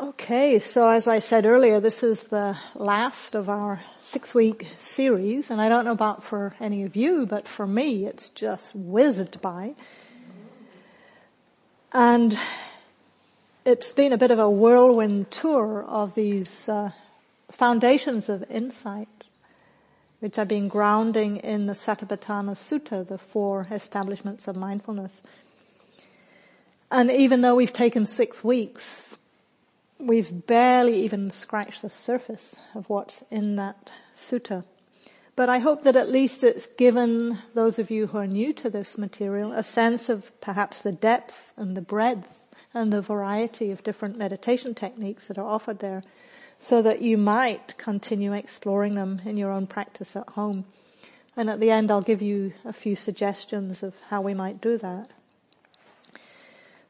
Okay, so as I said earlier, this is the last of our six week series, and I don't know about for any of you, but for me, it's just whizzed by. And it's been a bit of a whirlwind tour of these uh, foundations of insight, which I've been grounding in the Satipatthana Sutta, the four establishments of mindfulness. And even though we've taken six weeks, we've barely even scratched the surface of what's in that sutta. But I hope that at least it's given those of you who are new to this material a sense of perhaps the depth and the breadth and the variety of different meditation techniques that are offered there so that you might continue exploring them in your own practice at home. And at the end I'll give you a few suggestions of how we might do that.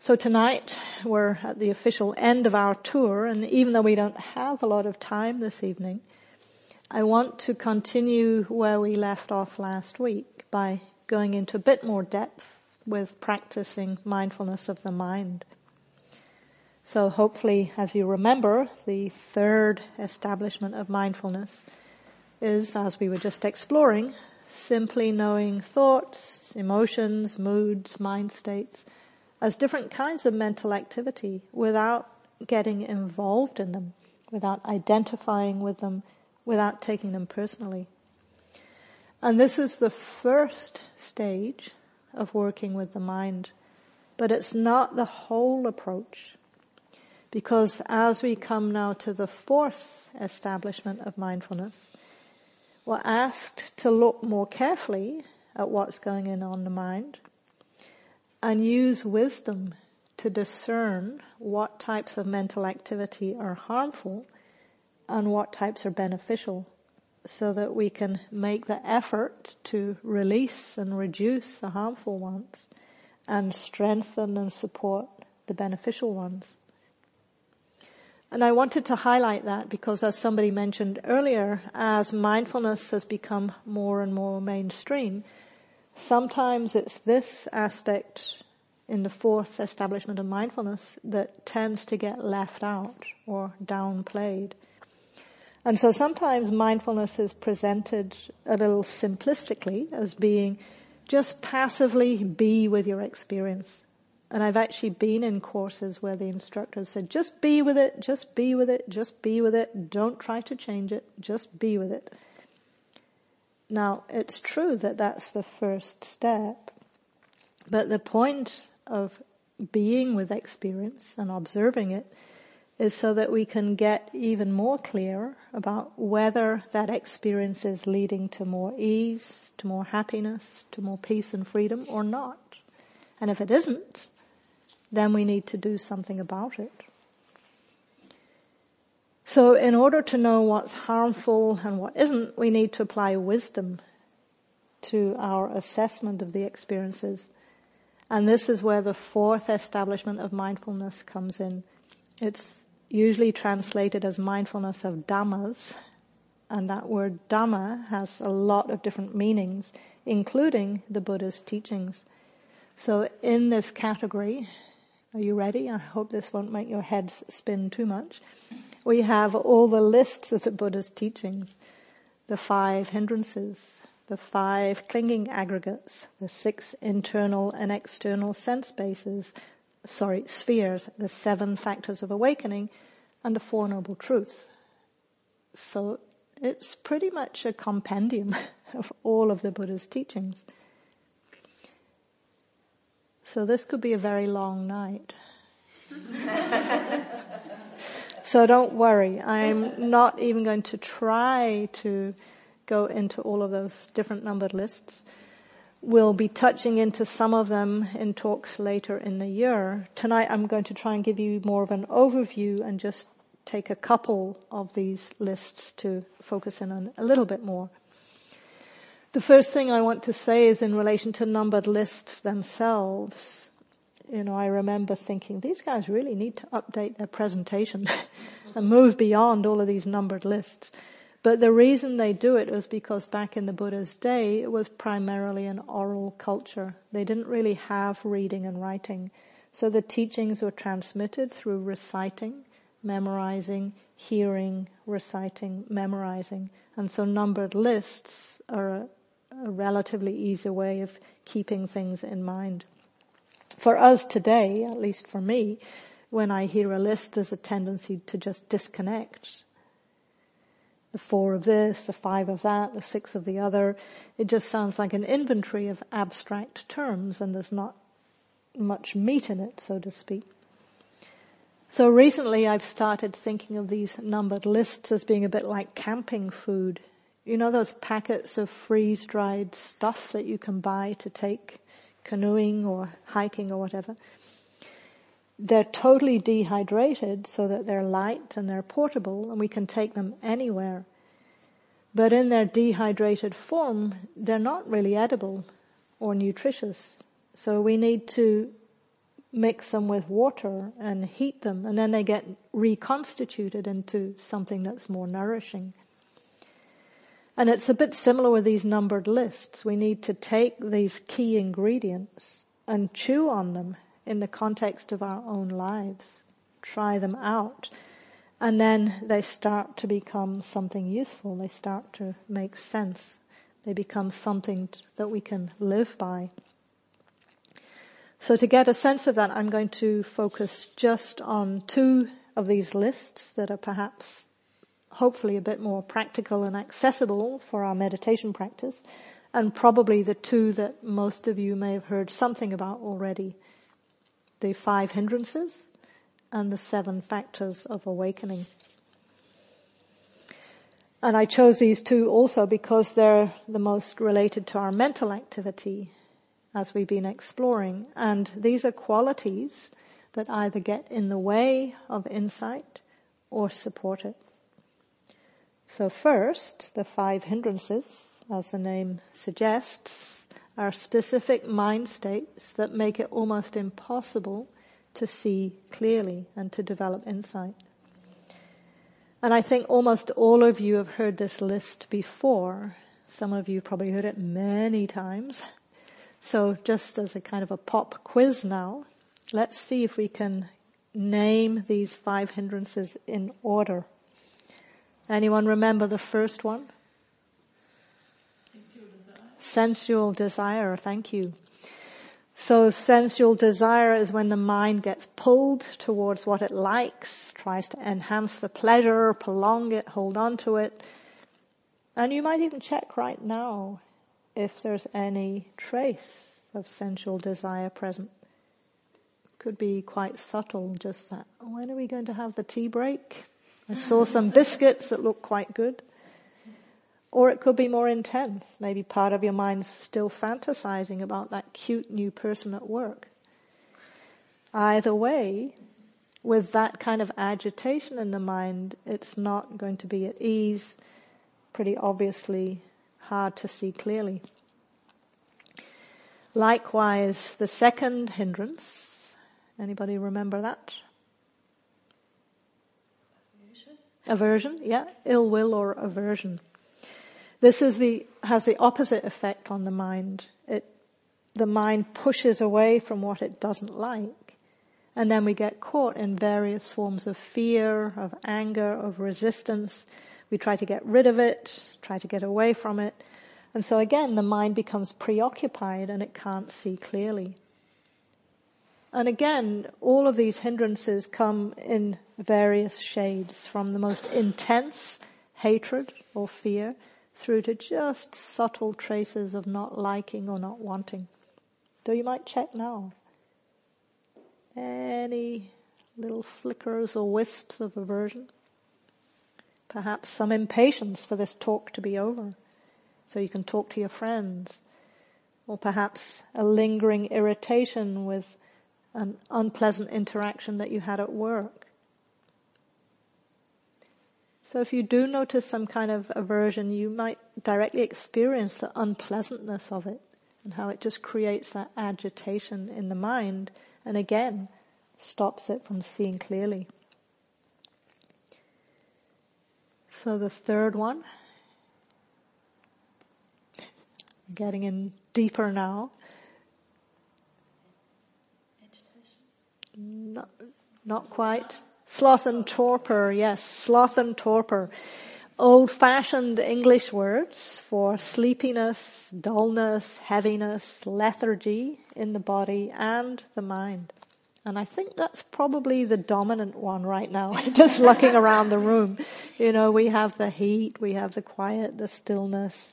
So tonight we're at the official end of our tour and even though we don't have a lot of time this evening, I want to continue where we left off last week by going into a bit more depth with practicing mindfulness of the mind. So hopefully, as you remember, the third establishment of mindfulness is, as we were just exploring, simply knowing thoughts, emotions, moods, mind states, as different kinds of mental activity without getting involved in them, without identifying with them, without taking them personally. And this is the first stage of working with the mind, but it's not the whole approach. Because as we come now to the fourth establishment of mindfulness, we're asked to look more carefully at what's going on in the mind and use wisdom to discern what types of mental activity are harmful and what types are beneficial so that we can make the effort to release and reduce the harmful ones and strengthen and support the beneficial ones. And I wanted to highlight that because as somebody mentioned earlier, as mindfulness has become more and more mainstream, Sometimes it's this aspect in the fourth establishment of mindfulness that tends to get left out or downplayed. And so sometimes mindfulness is presented a little simplistically as being just passively be with your experience. And I've actually been in courses where the instructors said, just be with it, just be with it, just be with it, don't try to change it, just be with it. Now, it's true that that's the first step, but the point of being with experience and observing it is so that we can get even more clear about whether that experience is leading to more ease, to more happiness, to more peace and freedom or not. And if it isn't, then we need to do something about it. So in order to know what's harmful and what isn't, we need to apply wisdom to our assessment of the experiences. And this is where the fourth establishment of mindfulness comes in. It's usually translated as mindfulness of dhammas, and that word dhamma has a lot of different meanings, including the Buddha's teachings. So in this category, are you ready? I hope this won't make your heads spin too much we have all the lists of the Buddha's teachings, the five hindrances, the five clinging aggregates, the six internal and external sense bases, sorry, spheres, the seven factors of awakening, and the Four Noble Truths. So it's pretty much a compendium of all of the Buddha's teachings. So this could be a very long night. So don't worry. I'm not even going to try to go into all of those different numbered lists. We'll be touching into some of them in talks later in the year. Tonight I'm going to try and give you more of an overview and just take a couple of these lists to focus in on a little bit more. The first thing I want to say is in relation to numbered lists themselves you know, I remember thinking these guys really need to update their presentation and move beyond all of these numbered lists. But the reason they do it was because back in the Buddha's day, it was primarily an oral culture. They didn't really have reading and writing. So the teachings were transmitted through reciting memorizing, hearing, reciting, memorizing. And so numbered lists are a, a relatively easy way of keeping things in mind. For us today, at least for me, when I hear a list, there's a tendency to just disconnect. The four of this, the five of that, the six of the other. It just sounds like an inventory of abstract terms and there's not much meat in it, so to speak. So recently I've started thinking of these numbered lists as being a bit like camping food. You know those packets of freeze-dried stuff that you can buy to take canoeing or hiking or whatever? They're totally dehydrated so that they're light and they're portable and we can take them anywhere. But in their dehydrated form, they're not really edible or nutritious. So we need to mix them with water and heat them and then they get reconstituted into something that's more nourishing. And it's a bit similar with these numbered lists. We need to take these key ingredients and chew on them in the context of our own lives. Try them out. And then they start to become something useful. They start to make sense. They become something that we can live by. So to get a sense of that, I'm going to focus just on two of these lists that are perhaps hopefully a bit more practical and accessible for our meditation practice, and probably the two that most of you may have heard something about already. The five hindrances and the seven factors of awakening. And I chose these two also because they're the most related to our mental activity as we've been exploring. And these are qualities that either get in the way of insight or support it. So first, the five hindrances, as the name suggests, are specific mind states that make it almost impossible to see clearly and to develop insight. And I think almost all of you have heard this list before. Some of you probably heard it many times. So just as a kind of a pop quiz now, let's see if we can name these five hindrances in order. Anyone remember the first one? Sensual desire, thank you. So sensual desire is when the mind gets pulled towards what it likes, tries to enhance the pleasure, prolong it, hold on to it. And you might even check right now if there's any trace of sensual desire present. Could be quite subtle, just that, oh, when are we going to have the tea break? I saw some biscuits that look quite good. Or it could be more intense. Maybe part of your mind's still fantasizing about that cute new person at work. Either way, with that kind of agitation in the mind, it's not going to be at ease, pretty obviously hard to see clearly. Likewise, the second hindrance, anybody remember that? Aversion, yeah, ill will or aversion. This is the, has the opposite effect on the mind. It, the mind pushes away from what it doesn't like. And then we get caught in various forms of fear, of anger, of resistance. We try to get rid of it, try to get away from it. And so again, the mind becomes preoccupied and it can't see clearly. And again, all of these hindrances come in various shades from the most intense hatred or fear through to just subtle traces of not liking or not wanting. So you might check now. Any little flickers or wisps of aversion? Perhaps some impatience for this talk to be over so you can talk to your friends. Or perhaps a lingering irritation with an unpleasant interaction that you had at work. So if you do notice some kind of aversion, you might directly experience the unpleasantness of it and how it just creates that agitation in the mind and again stops it from seeing clearly. So the third one Getting in deeper now. Not, quite. Sloth and torpor, yes, sloth and torpor. Old fashioned English words for sleepiness, dullness, heaviness, lethargy in the body and the mind. And I think that's probably the dominant one right now, just looking around the room. You know, we have the heat, we have the quiet, the stillness.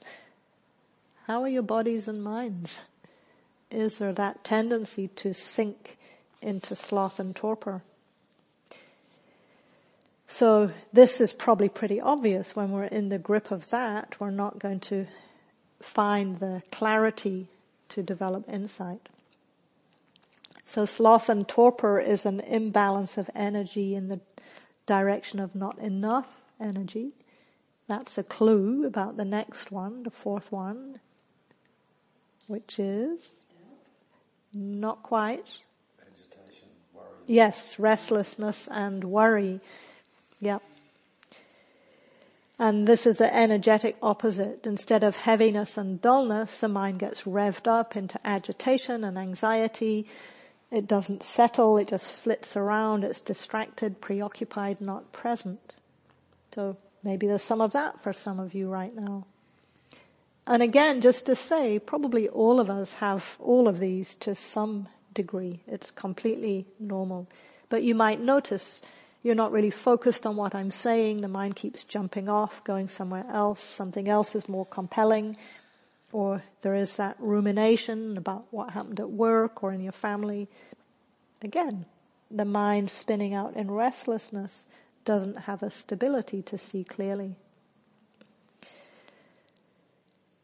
How are your bodies and minds? Is there that tendency to sink into sloth and torpor? So this is probably pretty obvious when we're in the grip of that, we're not going to find the clarity to develop insight. So sloth and torpor is an imbalance of energy in the direction of not enough energy. That's a clue about the next one, the fourth one, which is not quite. Yes, restlessness and worry. Yep. And this is the energetic opposite. Instead of heaviness and dullness, the mind gets revved up into agitation and anxiety. It doesn't settle, it just flits around, it's distracted, preoccupied, not present. So maybe there's some of that for some of you right now. And again, just to say, probably all of us have all of these to some degree. It's completely normal. But you might notice you're not really focused on what I'm saying. The mind keeps jumping off, going somewhere else. Something else is more compelling. Or there is that rumination about what happened at work or in your family. Again, the mind spinning out in restlessness doesn't have a stability to see clearly.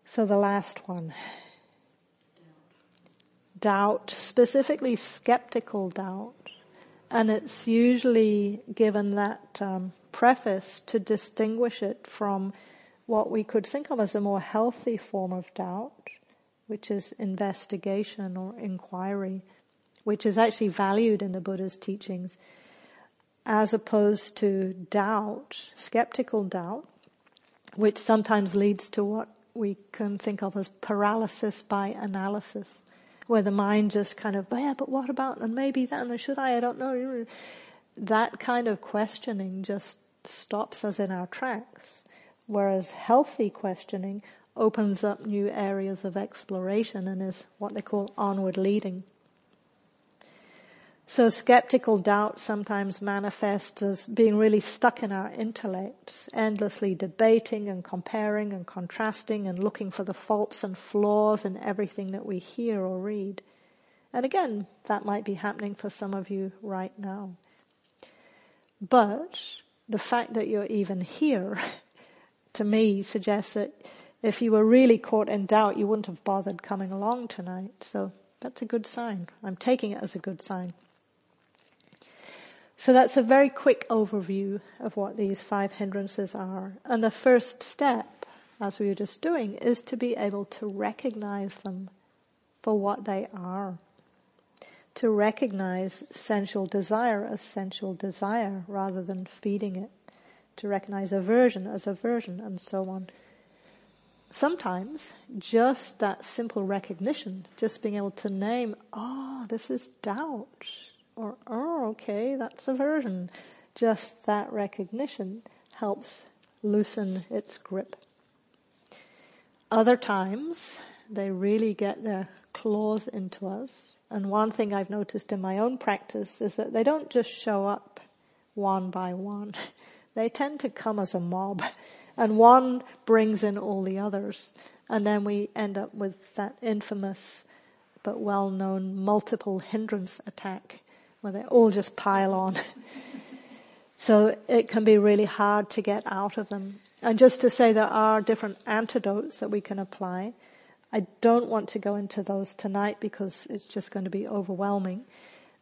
So the last one. Doubt, specifically skeptical doubt. And it's usually given that um, preface to distinguish it from what we could think of as a more healthy form of doubt, which is investigation or inquiry, which is actually valued in the Buddha's teachings, as opposed to doubt, skeptical doubt, which sometimes leads to what we can think of as paralysis by analysis where the mind just kind of, yeah, but what about, and maybe that, and should I, I don't know. That kind of questioning just stops us in our tracks. Whereas healthy questioning opens up new areas of exploration and is what they call onward leading. So skeptical doubt sometimes manifests as being really stuck in our intellects, endlessly debating and comparing and contrasting and looking for the faults and flaws in everything that we hear or read. And again, that might be happening for some of you right now. But the fact that you're even here, to me, suggests that if you were really caught in doubt, you wouldn't have bothered coming along tonight. So that's a good sign. I'm taking it as a good sign. So that's a very quick overview of what these five hindrances are. And the first step, as we were just doing, is to be able to recognize them for what they are. To recognize sensual desire as sensual desire rather than feeding it. To recognize aversion as aversion and so on. Sometimes just that simple recognition, just being able to name, oh, this is doubt or, oh, okay, that's aversion. Just that recognition helps loosen its grip. Other times, they really get their claws into us. And one thing I've noticed in my own practice is that they don't just show up one by one. They tend to come as a mob. And one brings in all the others. And then we end up with that infamous but well known multiple hindrance attack where they all just pile on. so it can be really hard to get out of them. And just to say there are different antidotes that we can apply. I don't want to go into those tonight because it's just going to be overwhelming.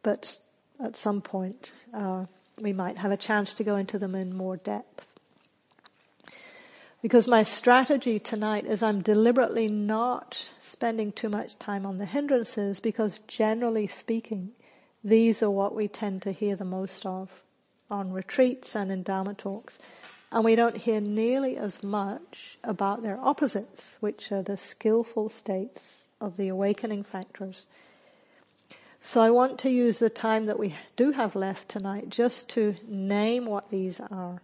But at some point, uh, we might have a chance to go into them in more depth. Because my strategy tonight is I'm deliberately not spending too much time on the hindrances because generally speaking, these are what we tend to hear the most of on retreats and in Dharma talks. And we don't hear nearly as much about their opposites, which are the skillful states of the awakening factors. So I want to use the time that we do have left tonight just to name what these are,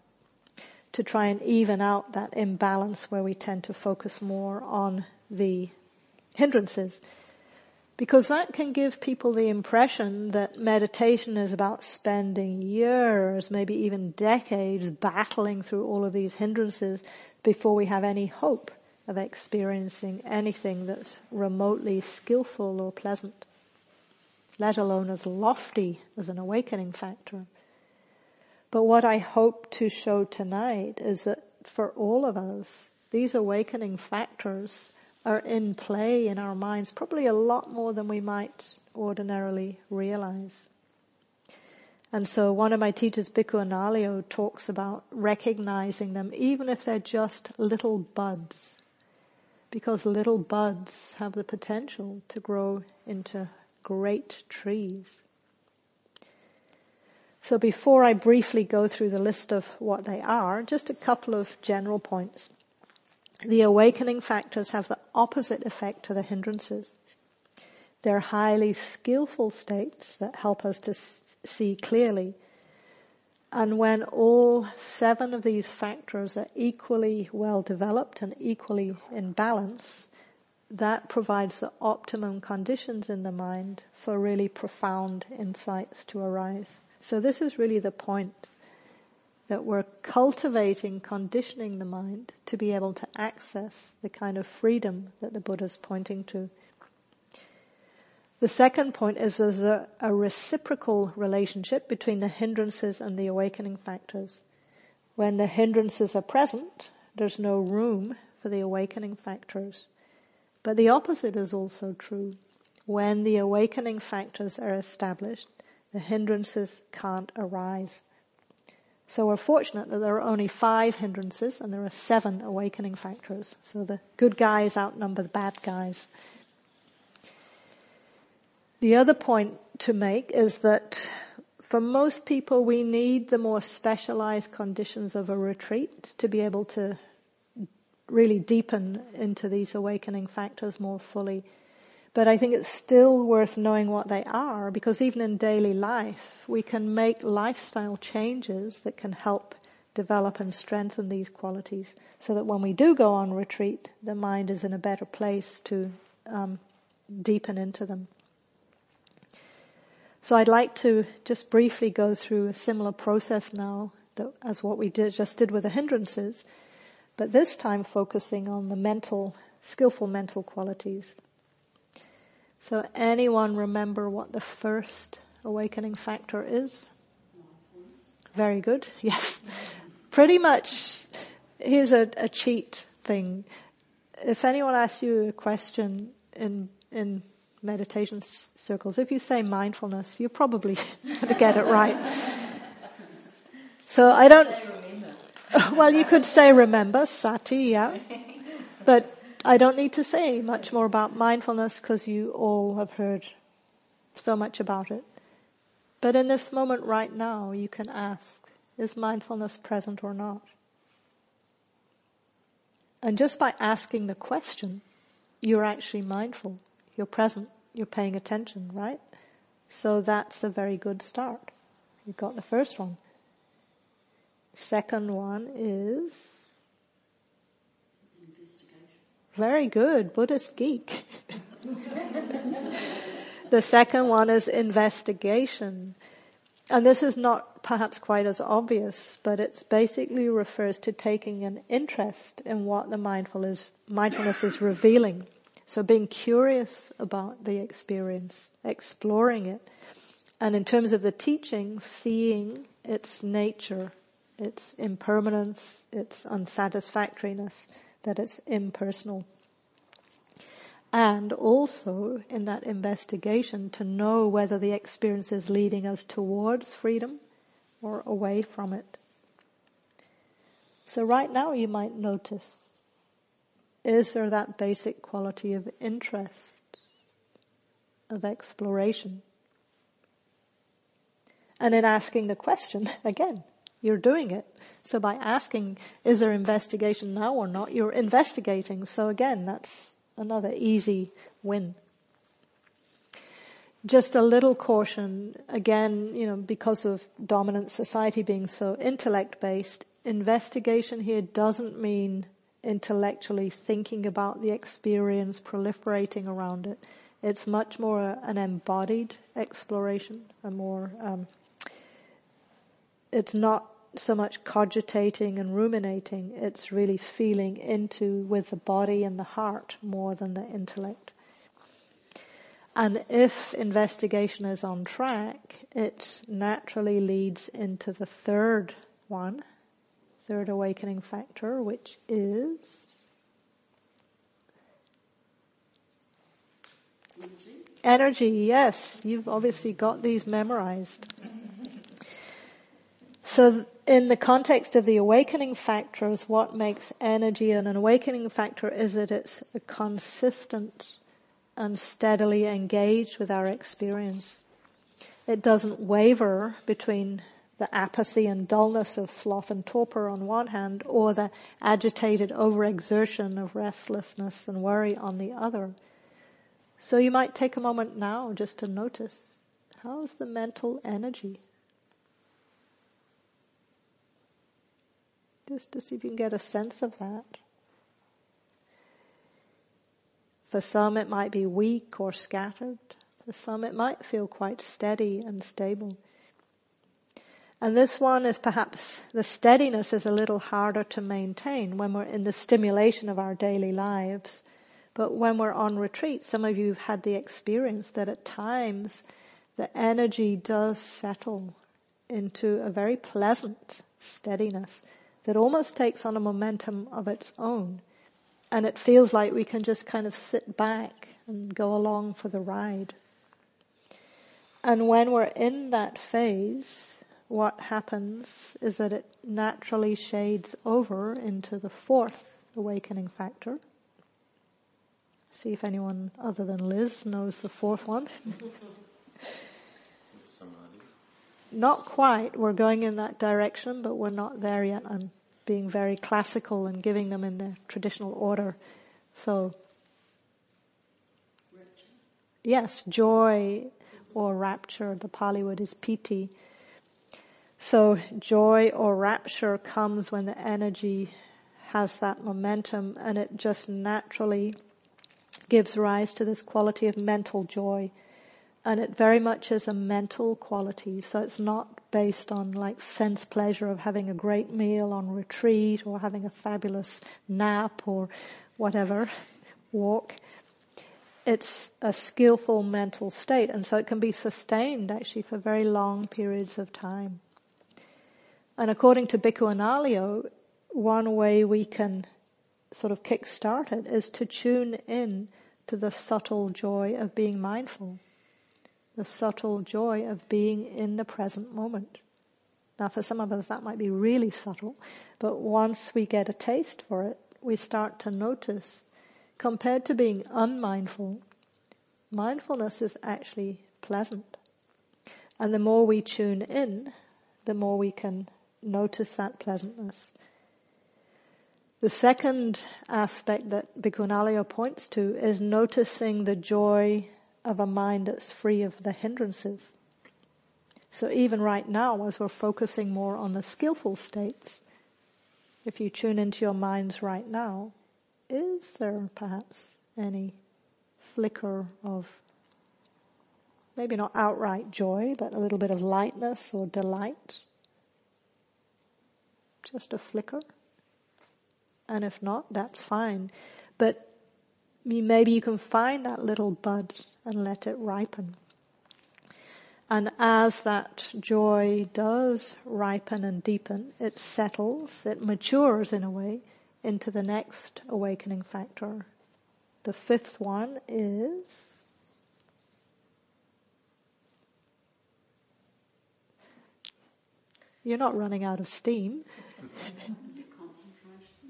to try and even out that imbalance where we tend to focus more on the hindrances. Because that can give people the impression that meditation is about spending years, maybe even decades battling through all of these hindrances before we have any hope of experiencing anything that's remotely skillful or pleasant let alone as lofty as an awakening factor. But what I hope to show tonight is that for all of us, these awakening factors are in play in our minds probably a lot more than we might ordinarily realize. And so one of my teachers, Bhikkhu Analayo, talks about recognizing them even if they're just little buds. Because little buds have the potential to grow into great trees. So before I briefly go through the list of what they are, just a couple of general points. The awakening factors have the opposite effect to the hindrances. They're highly skillful states that help us to see clearly. And when all seven of these factors are equally well developed and equally in balance, that provides the optimum conditions in the mind for really profound insights to arise. So this is really the point that we're cultivating, conditioning the mind to be able to access the kind of freedom that the Buddha is pointing to. The second point is there's a, a reciprocal relationship between the hindrances and the awakening factors. When the hindrances are present, there's no room for the awakening factors. But the opposite is also true. When the awakening factors are established, the hindrances can't arise. So we're fortunate that there are only five hindrances and there are seven awakening factors. So the good guys outnumber the bad guys. The other point to make is that for most people we need the more specialized conditions of a retreat to be able to really deepen into these awakening factors more fully. But I think it's still worth knowing what they are because even in daily life, we can make lifestyle changes that can help develop and strengthen these qualities so that when we do go on retreat, the mind is in a better place to um, deepen into them. So I'd like to just briefly go through a similar process now that, as what we did, just did with the hindrances but this time focusing on the mental, skillful mental qualities. So anyone remember what the first awakening factor is? Very good. Yes. Pretty much, here's a, a cheat thing. If anyone asks you a question in, in meditation circles, if you say mindfulness, you're probably going to get it right. So I don't, well, you could say remember, sati, yeah. But I don't need to say much more about mindfulness because you all have heard so much about it. But in this moment right now, you can ask, is mindfulness present or not? And just by asking the question, you're actually mindful. You're present. You're paying attention, right? So that's a very good start. You got the first one. Second one is very good, Buddhist geek. the second one is investigation. And this is not perhaps quite as obvious, but it basically refers to taking an interest in what the mindful is, mindfulness is revealing. So being curious about the experience, exploring it, and in terms of the teaching, seeing its nature its impermanence, its unsatisfactoriness, that it's impersonal. And also in that investigation to know whether the experience is leading us towards freedom or away from it. So right now you might notice, is there that basic quality of interest, of exploration? And in asking the question, again, you're doing it. So by asking, is there investigation now or not, you're investigating. So again, that's another easy win. just a little caution, again, you know, because of dominant society being so intellect based, investigation here doesn't mean intellectually thinking about the experience, proliferating around it. It's much more an embodied exploration, a more, um, it's not so much cogitating and ruminating, it's really feeling into with the body and the heart more than the intellect. And if investigation is on track, it naturally leads into the third one, third awakening factor, which is energy. Yes, you've obviously got these memorized. So in the context of the awakening factors, what makes energy an awakening factor is that it's a consistent and steadily engaged with our experience. It doesn't waver between the apathy and dullness of sloth and torpor on one hand, or the agitated overexertion of restlessness and worry on the other. So you might take a moment now just to notice, how's the mental energy? Just to see if you can get a sense of that. For some it might be weak or scattered. For some it might feel quite steady and stable. And this one is perhaps, the steadiness is a little harder to maintain when we're in the stimulation of our daily lives. But when we're on retreat, some of you have had the experience that at times the energy does settle into a very pleasant steadiness that almost takes on a momentum of its own. And it feels like we can just kind of sit back and go along for the ride. And when we're in that phase, what happens is that it naturally shades over into the fourth awakening factor. See if anyone other than Liz knows the fourth one. not quite. We're going in that direction, but we're not there yet. I'm being very classical and giving them in the traditional order. So, yes, joy or rapture, the Pali word is piti. So joy or rapture comes when the energy has that momentum and it just naturally gives rise to this quality of mental joy. And it very much is a mental quality. So it's not based on like sense pleasure of having a great meal on retreat or having a fabulous nap or whatever, walk. It's a skillful mental state and so it can be sustained actually for very long periods of time. And according to Bhikkhu Analayo, one way we can sort of kickstart it is to tune in to the subtle joy of being mindful the subtle joy of being in the present moment. Now for some of us that might be really subtle, but once we get a taste for it, we start to notice, compared to being unmindful, mindfulness is actually pleasant. And the more we tune in, the more we can notice that pleasantness. The second aspect that Bhikkhu Analayo points to is noticing the joy of a mind that's free of the hindrances. So even right now, as we're focusing more on the skillful states, if you tune into your minds right now, is there perhaps any flicker of maybe not outright joy, but a little bit of lightness or delight? Just a flicker? And if not, that's fine. But maybe you can find that little bud and let it ripen. And as that joy does ripen and deepen, it settles, it matures in a way into the next awakening factor. The fifth one is You're not running out of steam.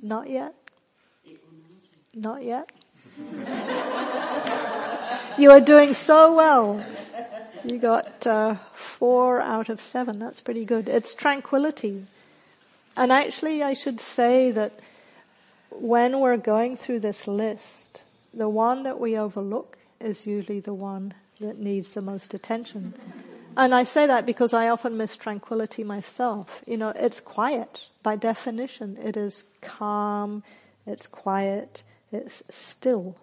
not yet. Not yet. you are doing so well. You got uh, four out of seven. That's pretty good. It's tranquility. And actually, I should say that when we're going through this list, the one that we overlook is usually the one that needs the most attention. And I say that because I often miss tranquility myself. You know, it's quiet. By definition, it is calm, it's quiet, it's still.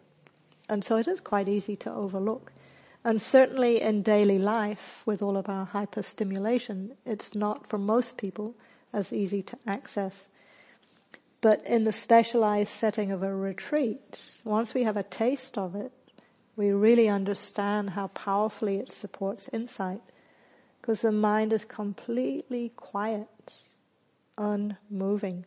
And so it is quite easy to overlook. And certainly in daily life, with all of our hyperstimulation, it's not for most people as easy to access. But in the specialized setting of a retreat, once we have a taste of it, we really understand how powerfully it supports insight. Because the mind is completely quiet, unmoving.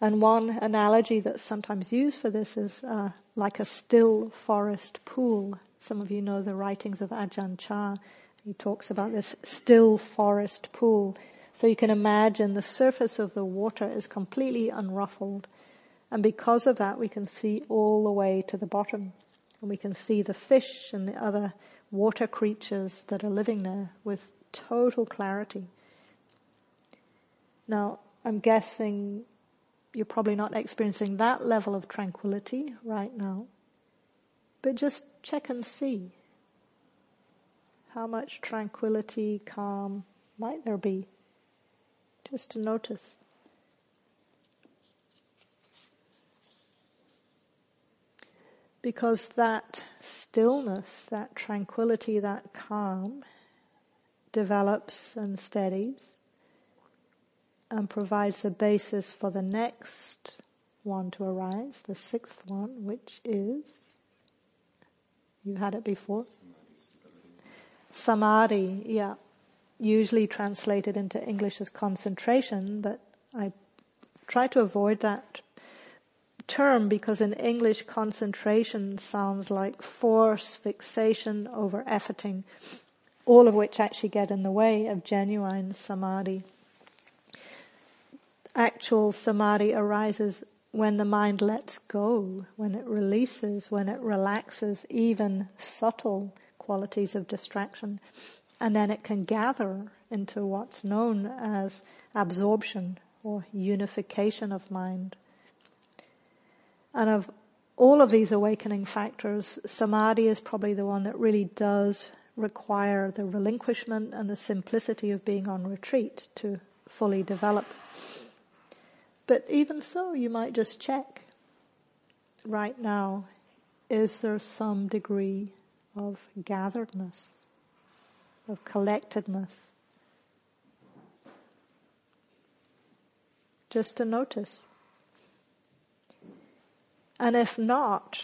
And one analogy that's sometimes used for this is uh, like a still forest pool. Some of you know the writings of Ajahn Chah. He talks about this still forest pool. So you can imagine the surface of the water is completely unruffled. And because of that, we can see all the way to the bottom. And we can see the fish and the other water creatures that are living there with total clarity. Now, I'm guessing you're probably not experiencing that level of tranquility right now. But just check and see. How much tranquility, calm might there be? Just to notice. Because that stillness, that tranquility, that calm develops and steadies and provides the basis for the next one to arise, the sixth one, which is, you had it before? Samadhi, yeah. Usually translated into English as concentration, but I try to avoid that term because in English concentration sounds like force, fixation over efforting, all of which actually get in the way of genuine samadhi actual samadhi arises when the mind lets go, when it releases, when it relaxes even subtle qualities of distraction. And then it can gather into what's known as absorption or unification of mind. And of all of these awakening factors, samadhi is probably the one that really does require the relinquishment and the simplicity of being on retreat to fully develop. But even so, you might just check right now, is there some degree of gatheredness, of collectedness? Just to notice. And if not,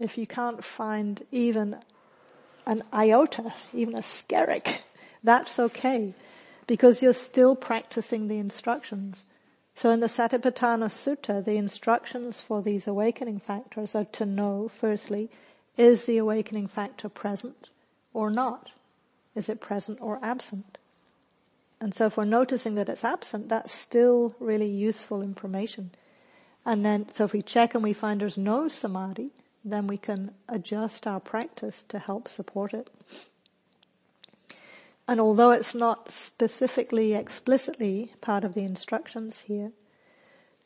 if you can't find even an iota, even a skerrick, that's okay, because you're still practicing the instructions. So in the Satipatthana Sutta, the instructions for these awakening factors are to know, firstly, is the awakening factor present or not? Is it present or absent? And so if we're noticing that it's absent, that's still really useful information. And then, so if we check and we find there's no samadhi, then we can adjust our practice to help support it. And although it's not specifically, explicitly part of the instructions here,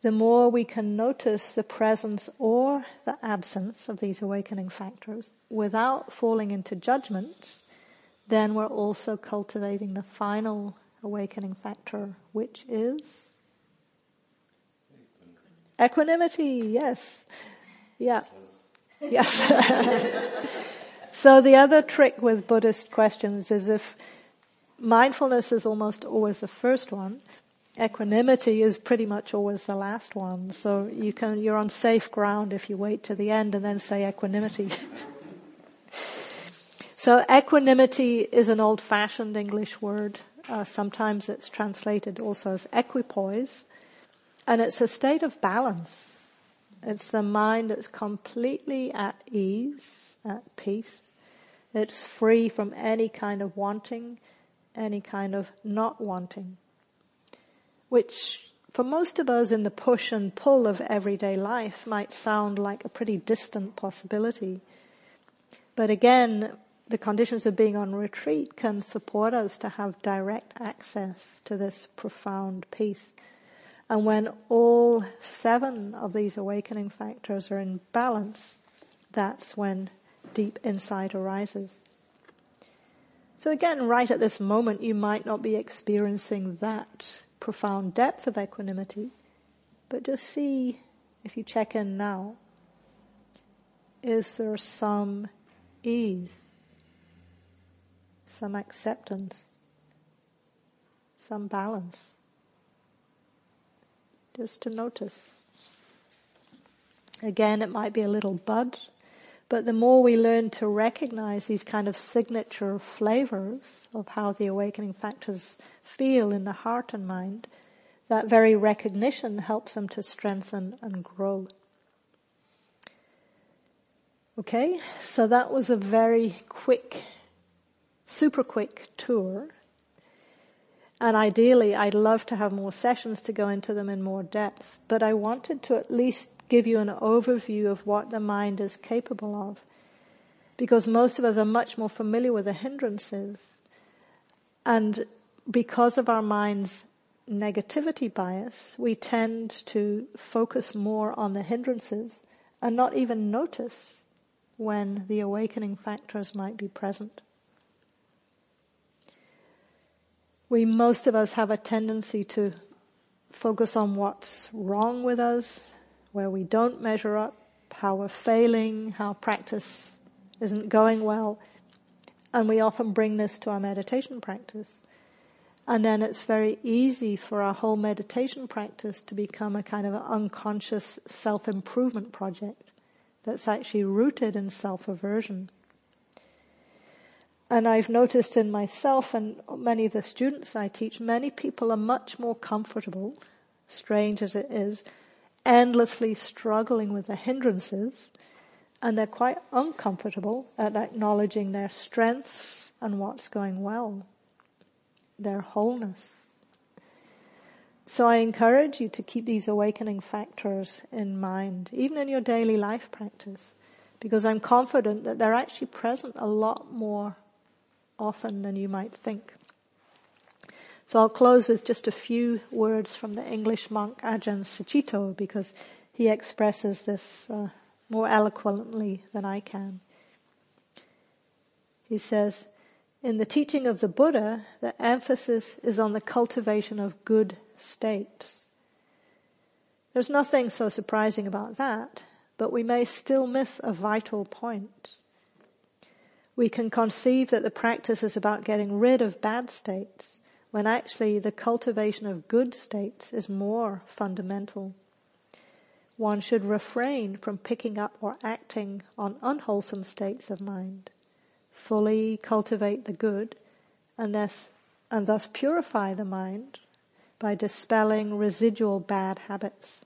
the more we can notice the presence or the absence of these awakening factors without falling into judgment, then we're also cultivating the final awakening factor, which is equanimity. Yes. Yeah. Yes. so the other trick with Buddhist questions is if mindfulness is almost always the first one. Equanimity is pretty much always the last one. So you can, you're on safe ground if you wait to the end and then say equanimity. so equanimity is an old-fashioned English word. Uh, sometimes it's translated also as equipoise. And it's a state of balance. It's the mind that's completely at ease, at peace. It's free from any kind of wanting any kind of not wanting, which for most of us in the push and pull of everyday life might sound like a pretty distant possibility. But again, the conditions of being on retreat can support us to have direct access to this profound peace. And when all seven of these awakening factors are in balance, that's when deep insight arises. So again, right at this moment, you might not be experiencing that profound depth of equanimity, but just see if you check in now, is there some ease, some acceptance, some balance? Just to notice. Again, it might be a little bud, but the more we learn to recognize these kind of signature flavors of how the awakening factors feel in the heart and mind, that very recognition helps them to strengthen and grow. Okay, so that was a very quick, super quick tour. And ideally, I'd love to have more sessions to go into them in more depth, but I wanted to at least give you an overview of what the mind is capable of. Because most of us are much more familiar with the hindrances. And because of our mind's negativity bias, we tend to focus more on the hindrances and not even notice when the awakening factors might be present. We, most of us have a tendency to focus on what's wrong with us, where we don't measure up, how we're failing, how practice isn't going well. And we often bring this to our meditation practice. And then it's very easy for our whole meditation practice to become a kind of unconscious self-improvement project that's actually rooted in self-aversion. And I've noticed in myself and many of the students I teach, many people are much more comfortable, strange as it is, endlessly struggling with the hindrances, and they're quite uncomfortable at acknowledging their strengths and what's going well, their wholeness. So I encourage you to keep these awakening factors in mind, even in your daily life practice, because I'm confident that they're actually present a lot more often than you might think. So I'll close with just a few words from the English monk Ajahn Sucitto because he expresses this uh, more eloquently than I can. He says, in the teaching of the Buddha, the emphasis is on the cultivation of good states. There's nothing so surprising about that, but we may still miss a vital point. We can conceive that the practice is about getting rid of bad states, when actually the cultivation of good states is more fundamental. One should refrain from picking up or acting on unwholesome states of mind. Fully cultivate the good and thus, and thus purify the mind by dispelling residual bad habits.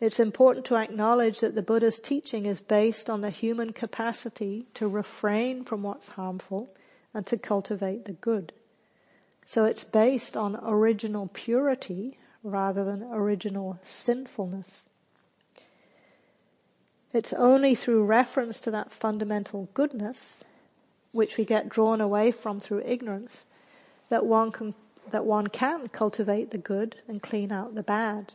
It's important to acknowledge that the Buddha's teaching is based on the human capacity to refrain from what's harmful and to cultivate the good. So it's based on original purity rather than original sinfulness. It's only through reference to that fundamental goodness, which we get drawn away from through ignorance, that one can, that one can cultivate the good and clean out the bad.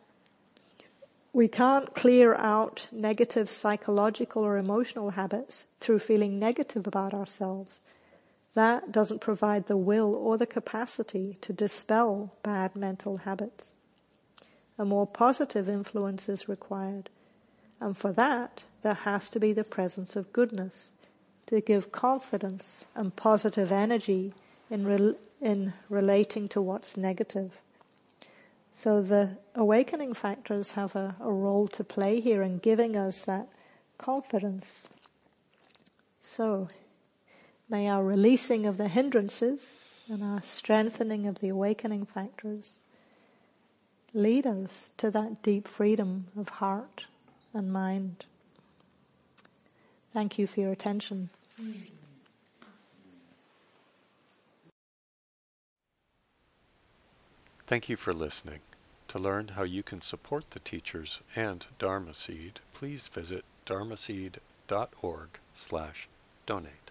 We can't clear out negative psychological or emotional habits through feeling negative about ourselves that doesn't provide the will or the capacity to dispel bad mental habits. A more positive influence is required. And for that, there has to be the presence of goodness to give confidence and positive energy in, re- in relating to what's negative. So the awakening factors have a, a role to play here in giving us that confidence. So, May our releasing of the hindrances and our strengthening of the awakening factors lead us to that deep freedom of heart and mind. Thank you for your attention. Thank you for listening. To learn how you can support the teachers and Dharma Seed, please visit dharmaseed.org slash donate.